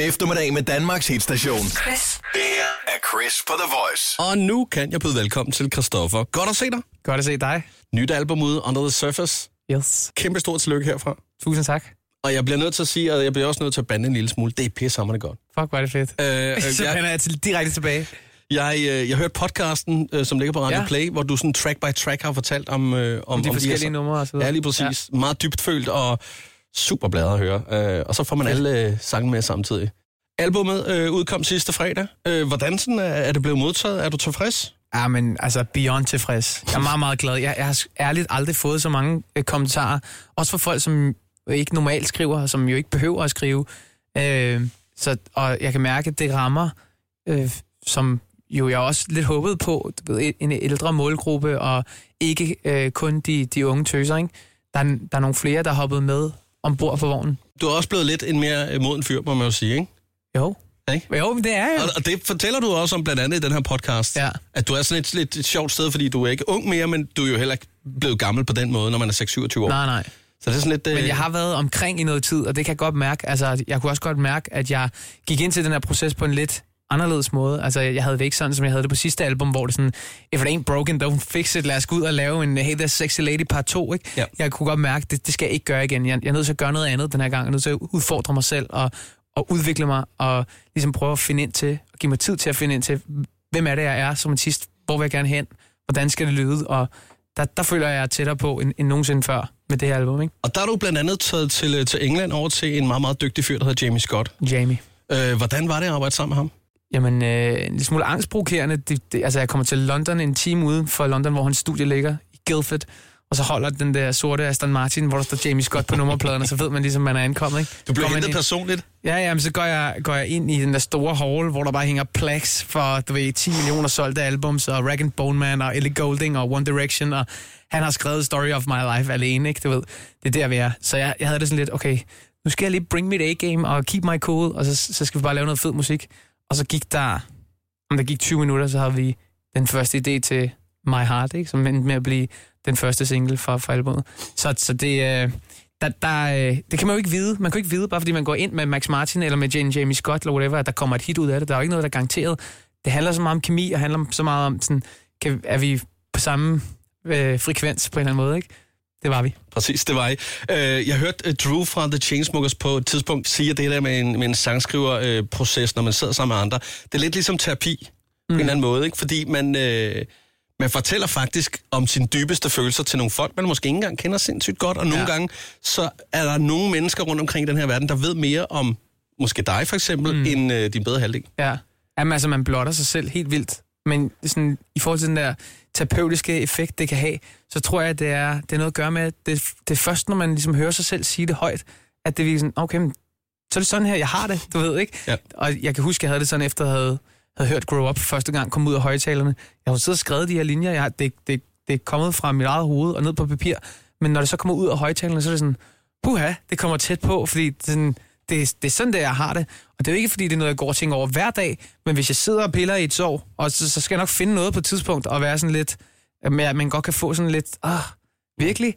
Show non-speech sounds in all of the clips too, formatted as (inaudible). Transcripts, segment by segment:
Eftermiddag med Danmarks hitstation. Chris. Det her er Chris på The Voice. Og nu kan jeg byde velkommen til Christoffer. Godt at se dig. Godt at se dig. Nyt album ude, Under the Surface. Yes. Kæmpe stort tillykke herfra. Tusind tak. Og jeg bliver nødt til at sige, og jeg bliver også nødt til at bande en lille smule, det er pissehammerende godt. Fuck, hvor er det fedt. Øh, (laughs) øh, Så jeg, vender jeg til, direkte tilbage. jeg, øh, jeg hørte podcasten, øh, som ligger på Radio Ja. Play, hvor du sådan track by track har fortalt om, øh, om, De om forskellige her- numre og så videre. Ja, lige præcis. Ja. Meget dybt følt og super bladet at høre. Øh, og så får man alle øh, sange med samtidig. Albummet øh, udkom sidste fredag. Øh, hvordan sådan, er, er det blevet modtaget? Er du tilfreds? Ja, men altså beyond tilfreds. Jeg er meget, meget glad. Jeg, jeg har ærligt aldrig fået så mange øh, kommentarer. Også fra folk, som ikke normalt skriver, og som jo ikke behøver at skrive. Øh, så, og jeg kan mærke, at det rammer, øh, som jo jeg også lidt håbede på, du ved, en ældre målgruppe, og ikke øh, kun de, de unge tøser. Ikke? Der, er, der er nogle flere, der er hoppet med ombord på vognen. Du er også blevet lidt en mere øh, moden fyr, må man jo sige, ikke? Jo. Ikke? Jo, men det er jo. Og, og det fortæller du også om blandt andet i den her podcast. Ja. At du er sådan et, lidt et sjovt sted, fordi du er ikke ung mere, men du er jo heller ikke blevet gammel på den måde, når man er 6-27 år. Nej, nej. Så det er sådan lidt... øh, Men jeg har været omkring i noget tid, og det kan jeg godt mærke. Altså, jeg kunne også godt mærke, at jeg gik ind til den her proces på en lidt anderledes måde. Altså, jeg havde det ikke sådan, som jeg havde det på sidste album, hvor det sådan, if it ain't broken, don't fix it. Lad os gå ud og lave en Hey There Sexy Lady part 2, ikke? Ja. Jeg kunne godt mærke, det, det skal jeg ikke gøre igen. Jeg, jeg er nødt til at gøre noget andet den her gang. Jeg er nødt til at udfordre mig selv og, og udvikle mig og ligesom prøve at finde ind til, og give mig tid til at finde ind til, hvem er det, jeg er som artist? Hvor vil jeg gerne hen? Hvordan skal det lyde? Og der, der føler jeg, er tættere på end, end nogensinde før med det her album, ikke? Og der er du blandt andet taget til, til England over til en meget, meget dygtig fyr, der hedder Jamie Scott. Jamie. Øh, hvordan var det at arbejde sammen med ham? Jamen, øh, en lille smule angstprovokerende. Det, det, altså, jeg kommer til London en time uden for London, hvor hans studie ligger i Guildford. Og så holder den der sorte Aston Martin, hvor der står Jamie Scott på nummerpladen, og så ved man ligesom, man er ankommet. Ikke? Du man hentet ind- personligt. Ja, ja, men så går jeg, går jeg ind i den der store hall, hvor der bare hænger plaques for, du ved, 10 millioner solgte albums, og Rag and Bone Man, og Ellie Goulding, og One Direction, og han har skrevet Story of My Life alene, ikke, du ved. Det er der, vi er. Så jeg, jeg havde det sådan lidt, okay, nu skal jeg lige bring mit A-game, og keep my cool, og så, så skal vi bare lave noget fed musik. Og så gik der, om der gik 20 minutter, så havde vi den første idé til My Heart, ikke, som endte med at blive den første single fra, fra albumet. Så, så det, øh, der, der, øh, det kan man jo ikke vide. Man kan jo ikke vide, bare fordi man går ind med Max Martin eller med Jane Jamie Scott eller whatever, at der kommer et hit ud af det. Der er jo ikke noget, der er garanteret. Det handler så meget om kemi, og handler så meget om, sådan, kan, er vi på samme øh, frekvens på en eller anden måde, ikke? Det var vi. Præcis, det var I. Øh, jeg hørte uh, Drew fra The Chainsmokers på et tidspunkt sige, det der med en, med en sangskriverproces, når man sidder sammen med andre, det er lidt ligesom terapi mm. på en eller anden måde, ikke? fordi man, øh, man fortæller faktisk om sine dybeste følelser til nogle folk, man måske ikke engang kender sindssygt godt, og nogle Ja. gange så er der nogle mennesker rundt omkring i den her verden, der ved mere om måske dig for eksempel, mm. end øh, din bedre halvdel. Ja. Jamen, altså, man blotter sig selv helt vildt. Men sådan, i forhold til den der terapeutiske effekt, det kan have, så tror jeg, det er, det er noget at gøre med, at det, det er først, når man ligesom hører sig selv sige det højt, at det er sådan, okay, men, så er det sådan her, jeg har det, du ved ikke? Ja. Og jeg kan huske, jeg havde det sådan, efter jeg havde, havde hørt Grow Up første gang, kom ud af højtalerne. Jeg har siddet og skrevet de her linjer, jeg har, det, det, det er kommet fra mit eget hoved og ned på papir, men når det så kommer ud af højtalerne, så er det sådan, puha, det kommer tæt på, fordi det, sådan, det, det er sådan, der jeg har det. Og det er jo ikke, fordi det er noget, jeg går og tænker over hver dag, men hvis jeg sidder og piller i et sår, og så, så skal jeg nok finde noget på et tidspunkt, og være sådan lidt, med, at man godt kan få sådan lidt, ah, virkelig?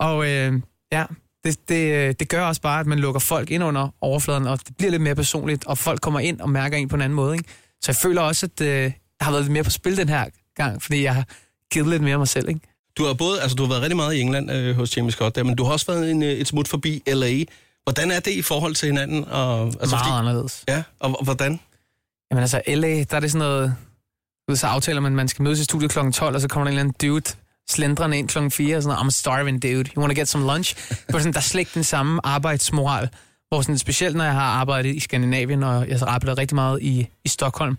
Og øh, ja, det, det, det gør også bare, at man lukker folk ind under overfladen, og det bliver lidt mere personligt, og folk kommer ind og mærker en på en anden måde. Ikke? Så jeg føler også, at øh, jeg har været lidt mere på spil den her gang, fordi jeg har givet lidt mere af mig selv. Ikke? Du har både, altså du har været rigtig meget i England øh, hos James Scott der, men du har også været en, øh, et smut forbi LA. Hvordan er det i forhold til hinanden? Og, Altså, Meget anderledes. Ja, og, og hvordan? Jamen altså, LA, der er det sådan noget... du ved, Så aftaler man, at man skal mødes i studiet kl. 12, og så kommer der en eller anden dude slendrende ind kl. 4, og sådan noget, I'm starving, dude. You wanna get some lunch? (laughs) Det var sådan, der er slet ikke den samme arbejdsmoral. Hvor sådan, specielt når jeg har arbejdet i Skandinavien, og jeg har arbejdet rigtig meget i, i Stockholm,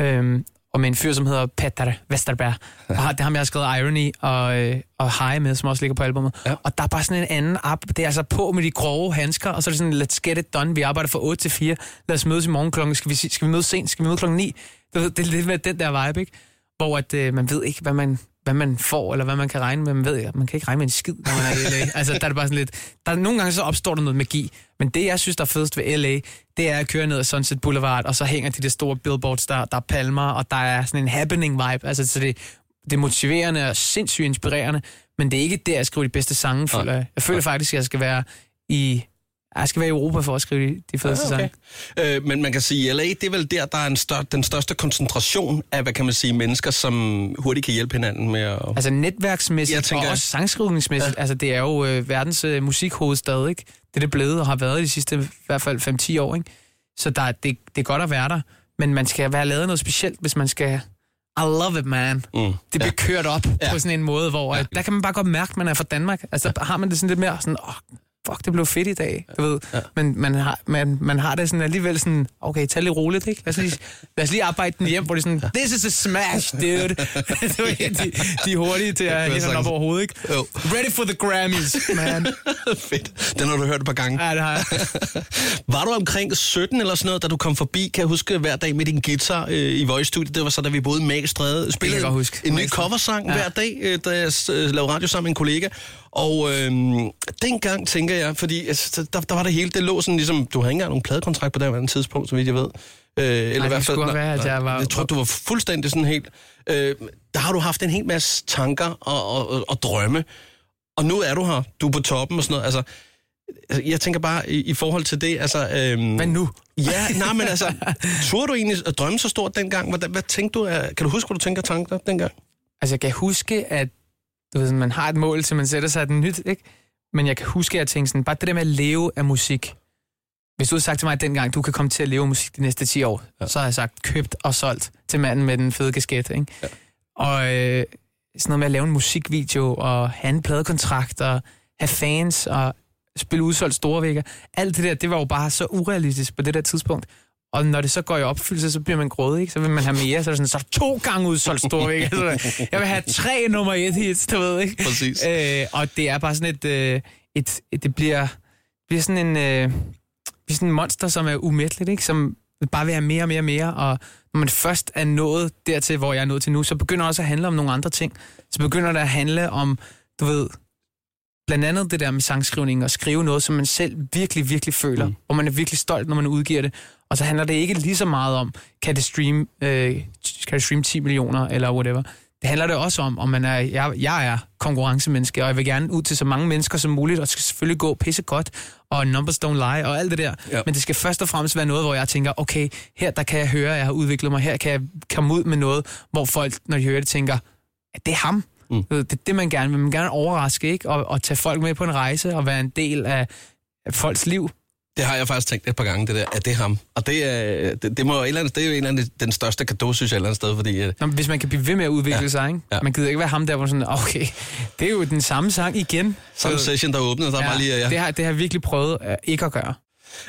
øhm, og med en fyr, som hedder Petter Westerberg. Og det har jeg har skrevet Irony og, øh, og High med, som også ligger på albumet. Ja. Og der er bare sådan en anden op. Det er altså på med de grove handsker, og så er det sådan, let's get it done. Vi arbejder fra 8 til 4. Lad os mødes i morgen klokken. Skal vi, skal vi mødes sent? Skal vi mødes klokken 9? Du ved, det er lidt med den der vibe, ikke? Hvor at, øh, man ved ikke, hvad man, hvad man får, eller hvad man kan regne med. Man ved, man kan ikke regne med en skid, når man er i LA. (laughs) altså, der er det bare sådan lidt... Der er, nogle gange så opstår der noget magi, men det, jeg synes, der er fedest ved LA, det er at køre ned ad Sunset Boulevard, og så hænger de der store billboards, der, der er palmer, og der er sådan en happening-vibe. Altså, så det, det er motiverende og sindssygt inspirerende, men det er ikke der, jeg skriver de bedste sange, føler jeg. Jeg føler faktisk, at jeg skal være i Jeg skal være i Europa for at skrive de, de fedeste Ah, okay. sange. Øh, men man kan sige, LA, det er vel der, der er en stør, den største koncentration af, hvad kan man sige, mennesker, som hurtigt kan hjælpe hinanden med at... Altså netværksmæssigt Jeg tænker- og også sangskrivningsmæssigt. Ja. Altså det er jo øh, verdens øh, musikhovedstad, ikke? Det er det blevet og har været de sidste i hvert fald 5-10 år, ikke? Så der, er- det, det er godt at være der, men man skal være lavet noget specielt, hvis man skal... I love it, man. Mm. Det bliver Ja. kørt op Ja. ja. på sådan en måde, hvor ja. der kan man bare godt mærke, at man er fra Danmark. Altså der har man det sådan lidt mere sådan, åh, fuck, det blev fedt i dag, du ved. Ja. Men man har, man, man har det sådan alligevel sådan, okay, tag lidt roligt, ikke? Lad os lige, lad os lige arbejde den hjem, hvor det er sådan, this is a smash, dude. (laughs) du ved, de, de er hurtige til at hænge den op over hovedet, ikke? Jo. Ready for the Grammys, man. (laughs) Fedt. Den har du hørt et par gange. Ja, det har jeg. (laughs) Var du omkring 17 eller sådan noget, da du kom forbi, kan jeg huske, hver dag med din guitar øh, i Voice Studio, det var så, da vi boede i Magstræde, spillede huske. en ny coversang. Ja. hver dag, øh, da jeg øh, lavede radio sammen med en kollega. Og øh, dengang tænker jeg, fordi altså, der, der var det hele, det lå sådan ligesom, du havde ikke engang nogen pladekontrakt på det her tidspunkt, så vidt jeg ved. Øh, eller det skulle godt være, at jeg var- Jeg tror, du var fuldstændig sådan helt... Øh, der har du haft en hel masse tanker og, og, og, og drømme, og nu er du her, du er på toppen og sådan noget. Altså, altså, jeg tænker bare i, i forhold til det, altså... Øhm, Men nu? Ja, nej, men altså, turde du egentlig at drømme så stort dengang? Hvad, hvad tænkte du? Kan du huske, hvad du tænker tanker dengang? Altså, jeg kan huske, at du ved, man har et mål, til man sætter sig den nyt, ikke? Men jeg kan huske, at jeg tænkte sådan, bare det der med at leve af musik. Hvis du havde sagt til mig dengang, du kan komme til at leve af musik de næste 10 år, ja. så har jeg sagt købt og solgt til manden med den fede kasket, ikke? Ja. Og øh, sådan noget med at lave en musikvideo, og have en pladekontrakt, og have fans, og spille udsolgt store vægger. Alt det der, det var jo bare så urealistisk på det der tidspunkt. Og når det så går i opfyldelse, så bliver man grådig, ikke? Så vil man have mere, så er det sådan, så to gange udsolgt store vægger. Så jeg vil have tre nummer et hits, du ved, ikke? Præcis. Øh, og det er bare sådan et, øh, et, et det bliver, bliver sådan en, øh, bliver sådan en monster, som er umætteligt, ikke? Som bare vil have mere og mere og mere, og når man først er nået dertil, hvor jeg er nået til nu, så begynder det også at handle om nogle andre ting. Så begynder det at handle om, du ved, blandt andet det der med sangskrivning og skrive noget, som man selv virkelig, virkelig føler, mm. og man er virkelig stolt, når man udgiver det. Og så handler det ikke lige så meget om, kan det streame, øh, kan det streame 10 millioner, eller whatever. Det handler det også om, om man er, jeg, jeg er konkurrencemenneske, og jeg vil gerne ud til så mange mennesker som muligt, og det skal selvfølgelig gå pisse godt, og numbers don't lie, og alt det der. Ja. Men det skal først og fremmest være noget, hvor jeg tænker, okay, her der kan jeg høre, at jeg har udviklet mig, her kan jeg komme ud med noget, hvor folk, når de hører det, tænker, at det er ham. Mm. Det er det, man gerne vil. Man gerne overraske, ikke? Og, og tage folk med på en rejse, og være en del af, af folks liv. Det har jeg faktisk tænkt et par gange, det der, at det er ham. Og det er, det, det må jo et eller andet, det er jo en eller anden, den største gave, synes jeg, et eller andet sted, fordi... øh, Nå, hvis man kan blive ved med at udvikle Ja. sig, ikke? Ja. Man gider ikke være ham der, hvor sådan, okay, det er jo den samme sang igen. Samme Så- session, der åbnede, der ja, bare lige... Ja. det, har, det har jeg virkelig prøvet uh, ikke at gøre.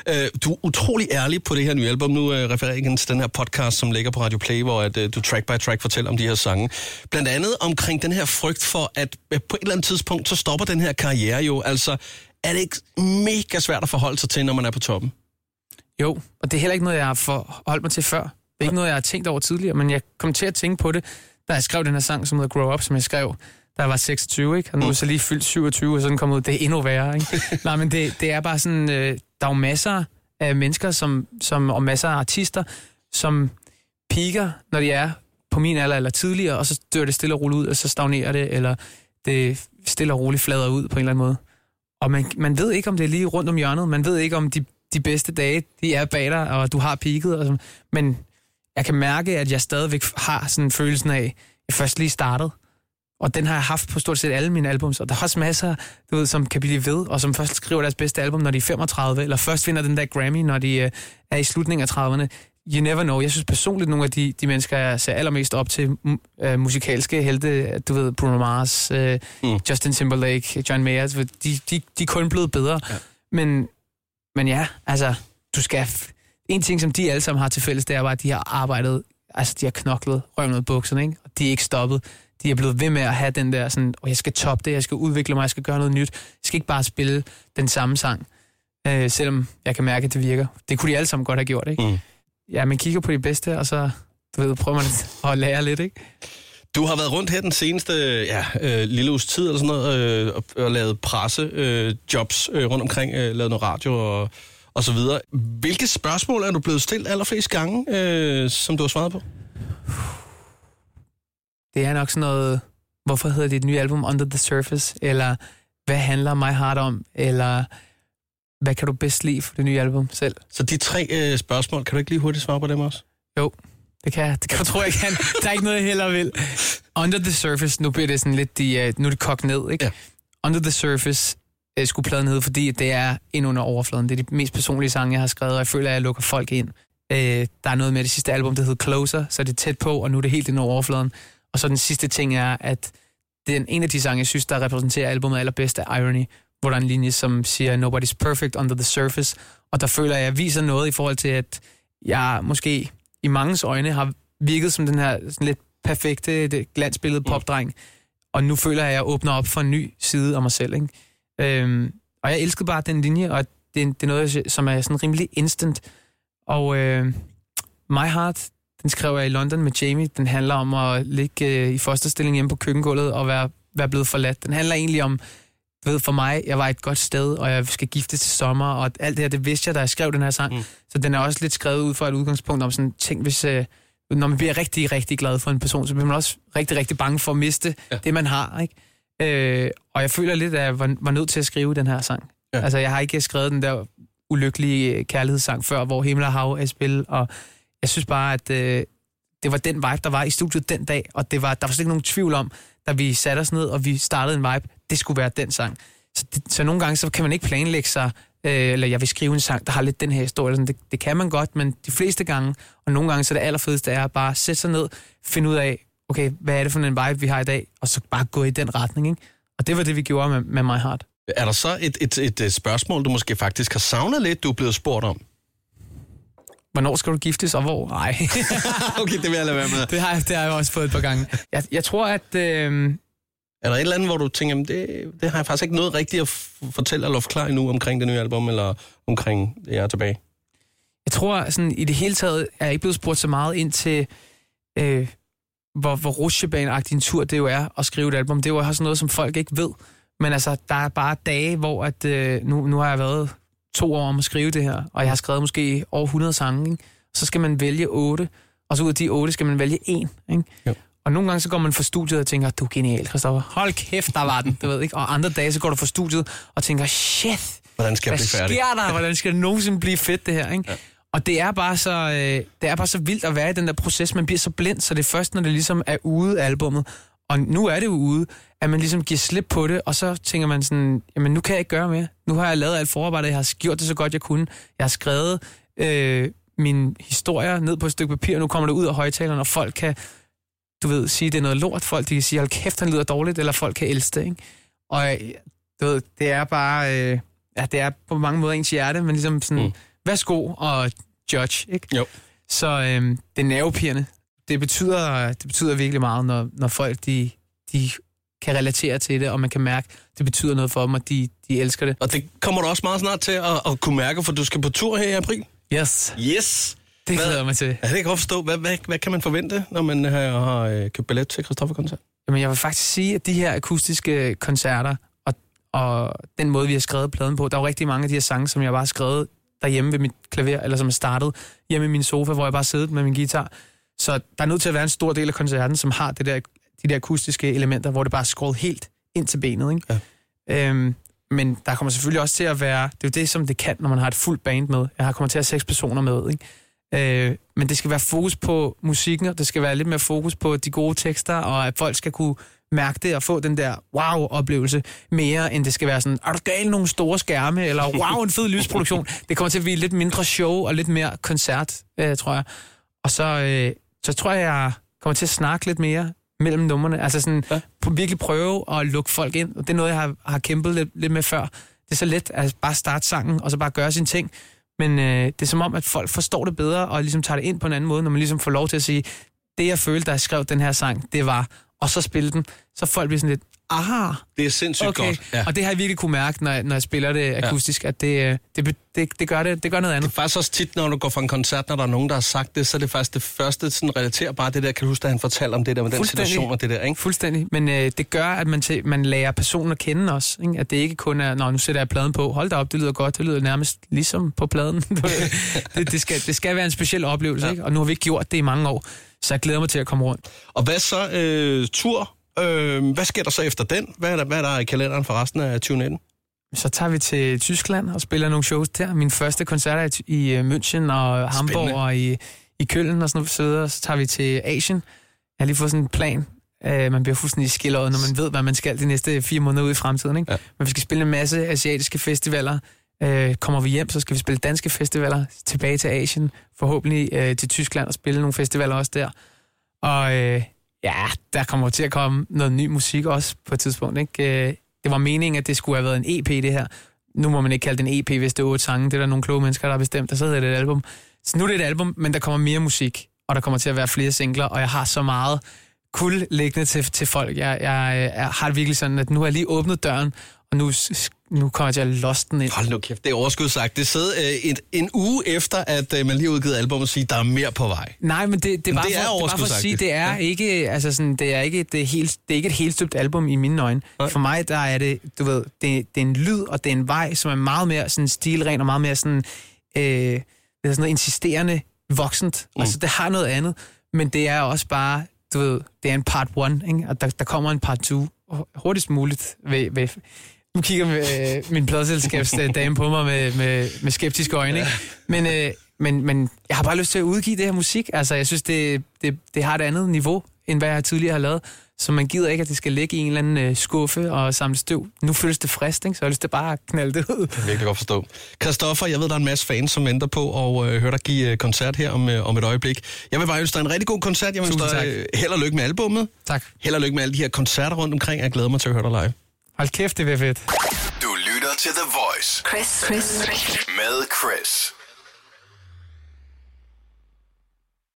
Øh, du er utrolig ærlig på det her nye album. Nu øh, refererer jeg igen til den her podcast, som ligger på Radio Play, hvor at, øh, du track by track fortæller om de her sange. Blandt andet omkring den her frygt for, at øh, på et eller andet tidspunkt, så stopper den her karriere jo. Altså, er det ikke mega svært at forholde sig til, når man er på toppen? Jo, og det er heller ikke noget, jeg har forholdt mig til før. Det er ikke noget, jeg har tænkt over tidligere, men jeg kom til at tænke på det, da jeg skrev den her sang, som hedder Grow Up, som jeg skrev, da jeg var 26, ikke? Og nu er jeg så lige fyldt 27, og så den kommet ud. Det er endnu værre, ikke? (laughs) Nej, men det, det er bare sådan, øh, der er jo masser af mennesker, som, som, og masser af artister, som piker, når de er på min alder eller tidligere, og så dør det stille og roligt ud, og så stagnerer det, eller det stille og roligt flader ud på en eller anden måde. Og man, man ved ikke, om det er lige rundt om hjørnet. Man ved ikke, om de, de bedste dage, de er bag dig, og du har peaked. Og sådan. Men jeg kan mærke, at jeg stadigvæk har sådan følelsen af, at jeg først lige startede. Og den har jeg haft på stort set alle mine albums. Og der er også masser, du ved, som kan blive ved, og som først skriver deres bedste album, når de er 35, eller først vinder den der Grammy, når de øh, er i slutningen af 30'erne. You never know. Jeg synes personligt, nogle af de, de mennesker, jeg ser allermest op til, øh, musikalske helte, du ved, Bruno Mars, øh, Mm. Justin Timberlake, John Mayer, de, de, de er kun blevet bedre. Ja. Men, men ja, altså, du skal... En ting, som de alle sammen har til fælles, det er bare, at de har arbejdet, altså de har knoklet røven ud bukserne, ikke? Og de er ikke stoppet. De er blevet ved med at have den der sådan, oh, jeg skal toppe det, jeg skal udvikle mig, jeg skal gøre noget nyt. Jeg skal ikke bare spille den samme sang, øh, selvom jeg kan mærke, at det virker. Det kunne de alle sammen godt have gjort, ikke? Mm. Ja, man kigger på de bedste, og så du ved, prøver man (laughs) at lære lidt, ikke? Du har været rundt her den seneste ja, øh, lille uges tid eller sådan noget, øh, og, og lavet pressejobs øh, jobs, øh, rundt omkring, øh, lavet noget radio og, og så videre. Hvilke spørgsmål er du blevet stillet allerflest gange, øh, som du har svaret på? Det er nok sådan noget, hvorfor hedder dit nye album Under the Surface? Eller hvad handler My Heart om? Eller hvad kan du bedst lide for det nye album selv? Så de tre øh, spørgsmål, kan du ikke lige hurtigt svare på dem også? Jo, det kan jeg. Det kan jeg tro, jeg kan. Der er ikke noget, jeg heller vil. Under the Surface, nu bliver det sådan lidt, de, uh, nu er det kogt ned, ikke? Ja. Under the Surface uh, skulle pladen hedde, fordi det er ind under overfladen. Det er de mest personlige sange, jeg har skrevet, og jeg føler, at jeg lukker folk ind. Uh, der er noget med det sidste album, der hedder Closer, så er det tæt på, og nu er det helt ind over overfladen. Og så den sidste ting er, at den en af de sange, jeg synes, der repræsenterer albumet allerbedst, er Irony, hvor der er en linje, som siger, Nobody's perfect under the surface. Og der føler jeg, at jeg viser noget i forhold til, at jeg måske i mangens øjne har virket som den her sådan lidt perfekte det glansbillede popdreng. Og nu føler jeg, at jeg åbner op for en ny side af mig selv. Ikke? Øhm, og jeg elskede bare den linje, og det, er- det er noget, som er sådan rimelig instant. Og øh, My Heart, den skrev jeg i London med Jamie. Den handler om at ligge øh, i fosterstilling hjemme på køkkengulvet og være, være blevet forladt. Den handler egentlig om, ved, for mig, jeg var et godt sted, og jeg skal gifte til sommer, og alt det her, det vidste jeg, da jeg skrev den her sang. Mm. Så den er også lidt skrevet ud fra et udgangspunkt om sådan, tænk hvis, øh, når man bliver rigtig, rigtig glad for en person, så bliver man også rigtig, rigtig bange for at miste ja. det, man har, ikke? Øh, og jeg føler lidt, at jeg var, var nødt til at skrive den her sang. Ja. Ja. Altså, jeg har ikke skrevet den der ulykkelige øh, kærlighedssang før, hvor himmel og hav er i spil, og jeg synes bare, at øh, det var den vibe, der var i studiet den dag, og det var, der var slet ikke nogen tvivl om, da vi satte os ned, og vi startede en vibe, det skulle være den sang. Så, det, så nogle gange, så kan man ikke planlægge sig, øh, eller jeg vil skrive en sang, der har lidt den her historie. Sådan, det, det kan man godt, men de fleste gange, og nogle gange, så er det allerfedeste er at bare sætte sig ned, finde ud af, okay, hvad er det for en vibe, vi har i dag, og så bare gå i den retning, ikke? Og det var det, vi gjorde med, med My Heart. Er der så et, et, et øh, spørgsmål, du måske faktisk har savnet lidt, du er blevet spurgt om? Hvornår skal du giftes, og hvor? Nej, (laughs) okay, det vil jeg lade være med. det, har, jeg- det har jeg også fået et par gange. Jeg, jeg tror, at... Øh, Er der et eller andet, hvor du tænker, jamen, det, det har jeg faktisk ikke noget rigtigt at fortælle eller forklare endnu omkring det nye album, eller omkring det, jeg er tilbage? Jeg tror, sådan, i det hele taget er jeg ikke blevet spurgt så meget ind til, øh, hvor, hvor rutsjebane en tur det jo er at skrive et album. Det er jo også noget, som folk ikke ved. Men altså, der er bare dage, hvor at, øh, nu, nu har jeg været to år om at skrive det her, og jeg har skrevet måske over 100 sange. Ikke? Så skal man vælge otte, og så ud af de otte skal man vælge en. Ikke? Jo. Og nogle gange så går man fra studiet og tænker, du er genial, Christoffer. Hold kæft, der var den, du ved ikke. Og andre dage så går du fra studiet og tænker, shit, Hvordan skal jeg blive færdig? sker der? Hvordan skal det nogensinde blive fedt, det her? Ikke? Ja. Og det er, bare så, øh, det er bare så vildt at være i den der proces. Man bliver så blind, så det er først, når det ligesom er ude albummet. Og nu er det jo ude, at man ligesom giver slip på det, og så tænker man sådan, jamen nu kan jeg ikke gøre mere. Nu har jeg lavet alt forarbejde, jeg har gjort det så godt, jeg kunne. Jeg har skrevet øh, mine historier ned på et stykke papir, og nu kommer det ud af højtalerne, og folk kan, du ved, sige, det er noget lort. Folk de kan sige, hold kæft, han lyder dårligt, eller folk kan elske det, ikke? Og øh, du ved, det er bare, øh, ja, det er på mange måder ens hjerte, men ligesom sådan. Mm. værsgo og judge, ikke? Jo. Så øh, det er nervepirrende. Det betyder, det betyder virkelig meget, når, når folk de, de kan relatere til det, og man kan mærke, det betyder noget for dem, og de, de elsker det. Og det kommer du også meget snart til at, at kunne mærke, for du skal på tur her i april. Yes, Yes! det glæder jeg mig til. Ja, det kan jeg godt forstå. Hvad, hvad, hvad kan man forvente, når man har, har øh, købt billet til Christoffer-koncert? Jamen, jeg vil faktisk sige, at de her akustiske koncerter, og, og den måde, vi har skrevet pladen på, der er jo rigtig mange af de her sange, som jeg bare har skrevet derhjemme ved mit klaver, eller som er startet hjemme i min sofa, hvor jeg bare sidder med min guitar. Så der er nødt til at være en stor del af koncerten, som har det der, de der akustiske elementer, hvor det bare er skåret helt ind til benet. Ikke? Ja. Øhm, men der kommer selvfølgelig også til at være, det er jo det, som det kan, når man har et fuldt band med. Jeg har kommer til at have seks personer med, ikke? Øh, men det skal være fokus på musikken, og det skal være lidt mere fokus på de gode tekster, og at folk skal kunne mærke det og få den der wow-oplevelse mere, end det skal være sådan, er du gal nogle store skærme, eller wow, en fed lysproduktion. Det kommer til at blive lidt mindre show og lidt mere koncert, øh, tror jeg. Og så, øh, så tror jeg, jeg kommer til at snakke lidt mere mellem numrene. Altså sådan, ja. Virkelig prøve at lukke folk ind. Og det er noget, jeg har, har kæmpet lidt, lidt med før. Det er så let at bare starte sangen, og så bare gøre sine ting. Men øh, det er som om, at folk forstår det bedre, og ligesom tager det ind på en anden måde, når man ligesom får lov til at sige, det jeg følte, da jeg skrev den her sang, det var, og så spille den. Så folk bliver sådan lidt, aha, Det er sindssygt okay. godt. Ja. Og det har jeg virkelig kunne mærke, når, jeg- når jeg spiller det akustisk, at det, øh, det, det, det, gør det, det gør noget Det andet. er faktisk også tit, når du går fra en koncert, når der er nogen, der har sagt det, så er det faktisk det første, sådan relaterbare, det der, kan du huske, at han fortalte om det der med den situation og det der, ikke? Fuldstændig. Men øh, det gør, at man, til, man lærer personen at kende også. Ikke? At det ikke kun er, når nu sætter jeg pladen på. Hold da op, det lyder godt. Det lyder nærmest ligesom på pladen. (laughs) Det, det, skal, det skal være en speciel oplevelse. Ja. Ikke? Og nu har vi ikke gjort det i mange år. Så jeg glæder mig til at komme rundt. Og hvad så øh, tur? Øh, hvad sker der så efter den? Hvad er der, hvad er der i kalenderen for resten af 2019? så tager vi til Tyskland og spiller nogle shows der. Min første koncert er i- øh, München og Hamburg Spændende. og i, i Køln og sådan noget. Så, videre. så tager vi til Asien. Jeg har lige fået sådan en plan. Uh, man bliver fuldstændig skilleret, når man ved, hvad man skal de næste fire måneder ud i fremtiden. Ikke? Ja. Men vi skal spille en masse asiatiske festivaler. Uh, kommer vi hjem, så skal vi spille danske festivaler tilbage til Asien. Forhåbentlig uh, til Tyskland og spille nogle festivaler også der. Og uh, ja, der kommer til at komme noget ny musik også på et tidspunkt. Ikke? Øh, det var meningen, at det skulle have været en EP, det her. Nu må man ikke kalde det en EP, hvis det er otte sange. Det er der nogle kloge mennesker, der har bestemt, og så hedder det et album. Så nu er det et album, men der kommer mere musik, og der kommer til at være flere singler, og jeg har så meget kul liggende til, til folk. Jeg, jeg, jeg har det virkelig sådan, at nu har jeg lige åbnet døren, og nu, nu kommer jeg til at lost den ind. Hold nu kæft, det er overskud sagt. Det sidder øh, et, en uge efter, at øh, man lige har udgivet album og siger, der er mere på vej. Nej, men det, det, er Men bare det er for, det er bare for at sige, det er Ja. ikke, altså sådan, det er ikke det helt, det er ikke et helt støbt album i mine øjne. Nej. For mig der er det, du ved, det, det er en lyd og det er en vej, som er meget mere sådan stilren og meget mere sådan, øh, det er sådan noget insisterende voksent. Mm. Altså det har noget andet, men det er også bare, du ved, det er en part one, ikke? og der, der kommer en part two hurtigst muligt ved, ved nu kigger øh, min pladselskabsdame på mig med, med, med skeptiske øjne. Ikke? Men, øh, men, men jeg har bare lyst til at udgive det her musik. Altså, jeg synes, det, det, det har et andet niveau, end hvad jeg tidligere har lavet. Så man gider ikke, at det skal ligge i en eller anden øh, skuffe og samle støv. Nu føles det frist, ikke? så jeg har lyst til bare at knalde det ud. kan virkelig godt forstå. Christoffer, jeg ved, der er en masse fans, som venter på at øh, høre dig give øh, koncert her om, øh, om et øjeblik. Jeg vil bare ønske dig en rigtig god koncert. Jeg vil ønske dig øh, held og lykke med albummet. Tak. Held og lykke med alle de her koncerter rundt omkring. Jeg glæder mig til at høre dig live. Hold kæft, det bliver fedt. Du lytter til The Voice Chris, Chris, med Chris.